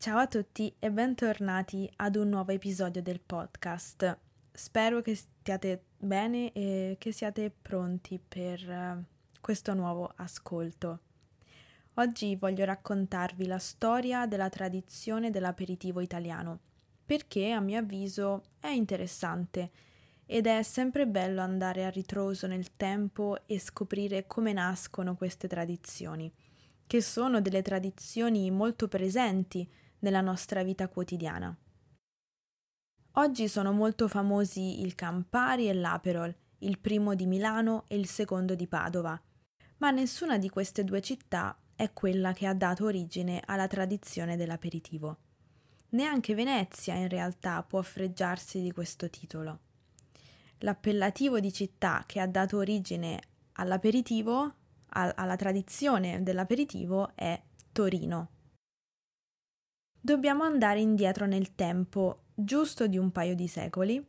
Ciao a tutti e bentornati ad un nuovo episodio del podcast. Spero che stiate bene e che siate pronti per eh, questo nuovo ascolto. Oggi voglio raccontarvi la storia della tradizione dell'aperitivo italiano, perché a mio avviso è interessante ed è sempre bello andare a ritroso nel tempo e scoprire come nascono queste tradizioni, che sono delle tradizioni molto presenti nella nostra vita quotidiana. Oggi sono molto famosi il Campari e l'Aperol, il primo di Milano e il secondo di Padova, ma nessuna di queste due città è quella che ha dato origine alla tradizione dell'aperitivo. Neanche Venezia in realtà può freggiarsi di questo titolo. L'appellativo di città che ha dato origine all'aperitivo, a- alla tradizione dell'aperitivo, è Torino. Dobbiamo andare indietro nel tempo, giusto di un paio di secoli,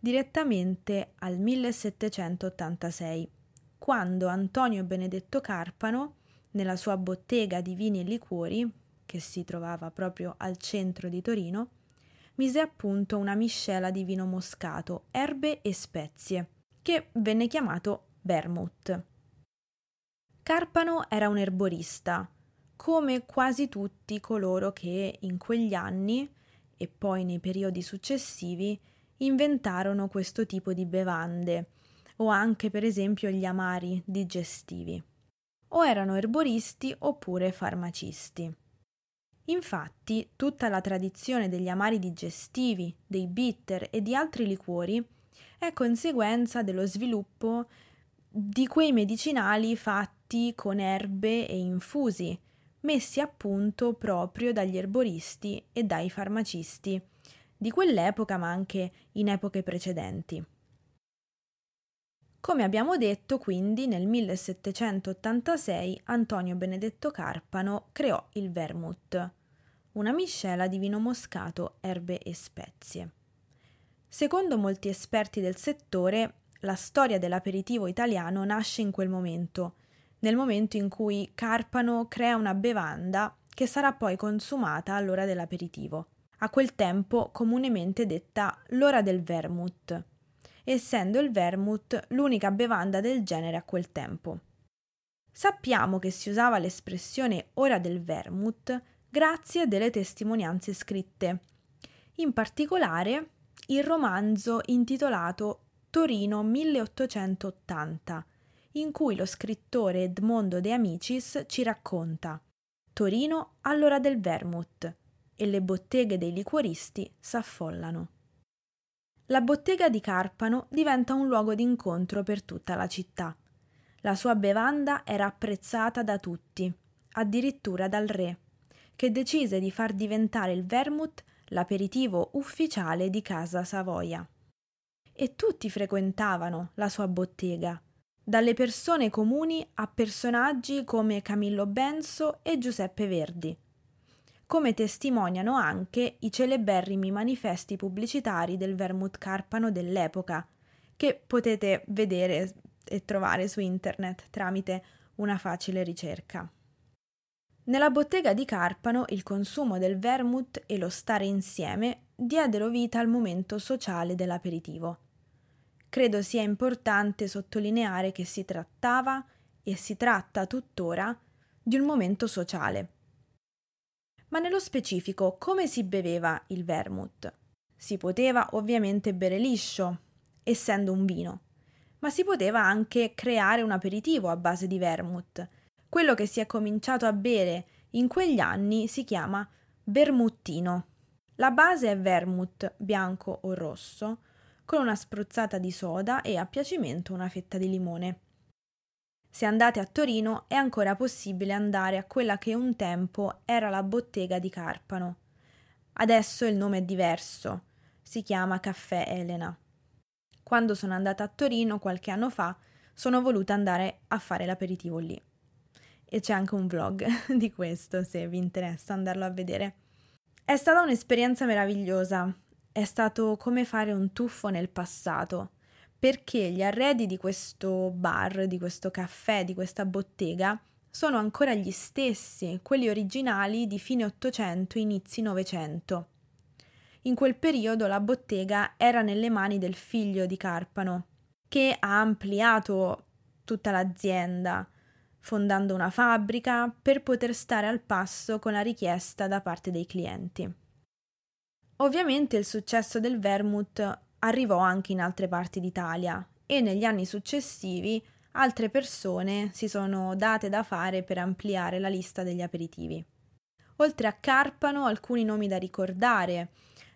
direttamente al 1786, quando Antonio Benedetto Carpano, nella sua bottega di vini e liquori, che si trovava proprio al centro di Torino, mise a punto una miscela di vino moscato, erbe e spezie, che venne chiamato vermouth. Carpano era un erborista, come quasi tutti coloro che in quegli anni e poi nei periodi successivi inventarono questo tipo di bevande o anche per esempio gli amari digestivi. O erano erboristi oppure farmacisti. Infatti, tutta la tradizione degli amari digestivi, dei bitter e di altri liquori è conseguenza dello sviluppo di quei medicinali fatti con erbe e infusi, messi a punto proprio dagli erboristi e dai farmacisti di quell'epoca ma anche in epoche precedenti. Come abbiamo detto, quindi, nel 1786 Antonio Benedetto Carpano creò il vermouth, una miscela di vino moscato, erbe e spezie. Secondo molti esperti del settore, la storia dell'aperitivo italiano nasce in quel momento, nel momento in cui Carpano crea una bevanda che sarà poi consumata all'ora dell'aperitivo, a quel tempo comunemente detta l'ora del vermouth essendo il vermouth l'unica bevanda del genere a quel tempo. Sappiamo che si usava l'espressione ora del vermouth grazie a delle testimonianze scritte, in particolare il romanzo intitolato Torino 1880, in cui lo scrittore Edmondo De Amicis ci racconta Torino all'ora del vermouth e le botteghe dei liquoristi s'affollano la bottega di Carpano diventa un luogo d'incontro per tutta la città. La sua bevanda era apprezzata da tutti, addirittura dal re, che decise di far diventare il vermouth l'aperitivo ufficiale di casa Savoia. E tutti frequentavano la sua bottega, dalle persone comuni a personaggi come Camillo Benso e Giuseppe Verdi come testimoniano anche i celeberrimi manifesti pubblicitari del vermouth carpano dell'epoca, che potete vedere e trovare su internet tramite una facile ricerca. Nella bottega di Carpano il consumo del vermouth e lo stare insieme diedero vita al momento sociale dell'aperitivo. Credo sia importante sottolineare che si trattava e si tratta tuttora di un momento sociale ma nello specifico come si beveva il vermouth? Si poteva ovviamente bere liscio, essendo un vino, ma si poteva anche creare un aperitivo a base di vermouth. Quello che si è cominciato a bere in quegli anni si chiama vermuttino. La base è vermouth bianco o rosso, con una spruzzata di soda e a piacimento una fetta di limone. Se andate a Torino è ancora possibile andare a quella che un tempo era la bottega di Carpano. Adesso il nome è diverso, si chiama Caffè Elena. Quando sono andata a Torino qualche anno fa, sono voluta andare a fare l'aperitivo lì. E c'è anche un vlog di questo se vi interessa andarlo a vedere. È stata un'esperienza meravigliosa, è stato come fare un tuffo nel passato perché gli arredi di questo bar, di questo caffè, di questa bottega sono ancora gli stessi, quelli originali di fine 800 inizi 900. In quel periodo la bottega era nelle mani del figlio di Carpano, che ha ampliato tutta l'azienda, fondando una fabbrica per poter stare al passo con la richiesta da parte dei clienti. Ovviamente il successo del vermouth arrivò anche in altre parti d'Italia e negli anni successivi altre persone si sono date da fare per ampliare la lista degli aperitivi. Oltre a Carpano, alcuni nomi da ricordare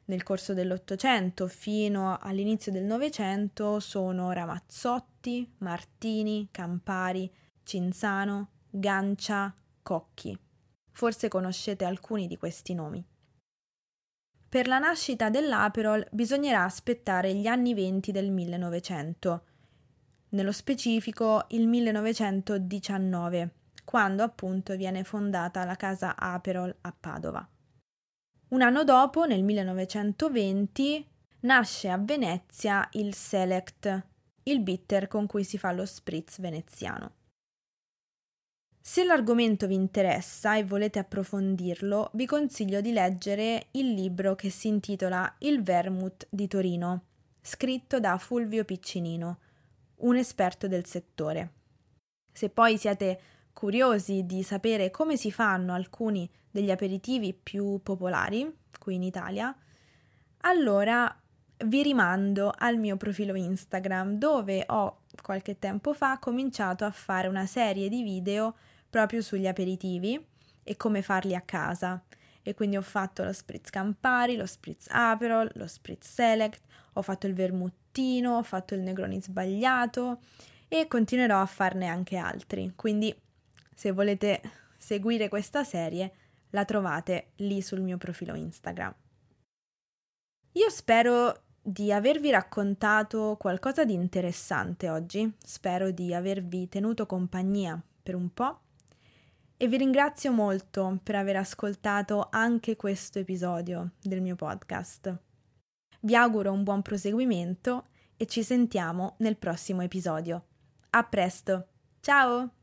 nel corso dell'Ottocento fino all'inizio del Novecento sono Ramazzotti, Martini, Campari, Cinzano, Gancia, Cocchi. Forse conoscete alcuni di questi nomi. Per la nascita dell'Aperol bisognerà aspettare gli anni venti del 1900, nello specifico il 1919, quando appunto viene fondata la casa Aperol a Padova. Un anno dopo, nel 1920, nasce a Venezia il Select, il bitter con cui si fa lo spritz veneziano. Se l'argomento vi interessa e volete approfondirlo, vi consiglio di leggere il libro che si intitola Il Vermouth di Torino, scritto da Fulvio Piccinino, un esperto del settore. Se poi siete curiosi di sapere come si fanno alcuni degli aperitivi più popolari qui in Italia, allora vi rimando al mio profilo Instagram dove ho qualche tempo fa cominciato a fare una serie di video proprio sugli aperitivi e come farli a casa. E quindi ho fatto lo spritz Campari, lo spritz Aperol, lo spritz Select, ho fatto il vermuttino, ho fatto il Negroni sbagliato e continuerò a farne anche altri. Quindi se volete seguire questa serie la trovate lì sul mio profilo Instagram. Io spero di avervi raccontato qualcosa di interessante oggi, spero di avervi tenuto compagnia per un po' e vi ringrazio molto per aver ascoltato anche questo episodio del mio podcast. Vi auguro un buon proseguimento e ci sentiamo nel prossimo episodio. A presto! Ciao!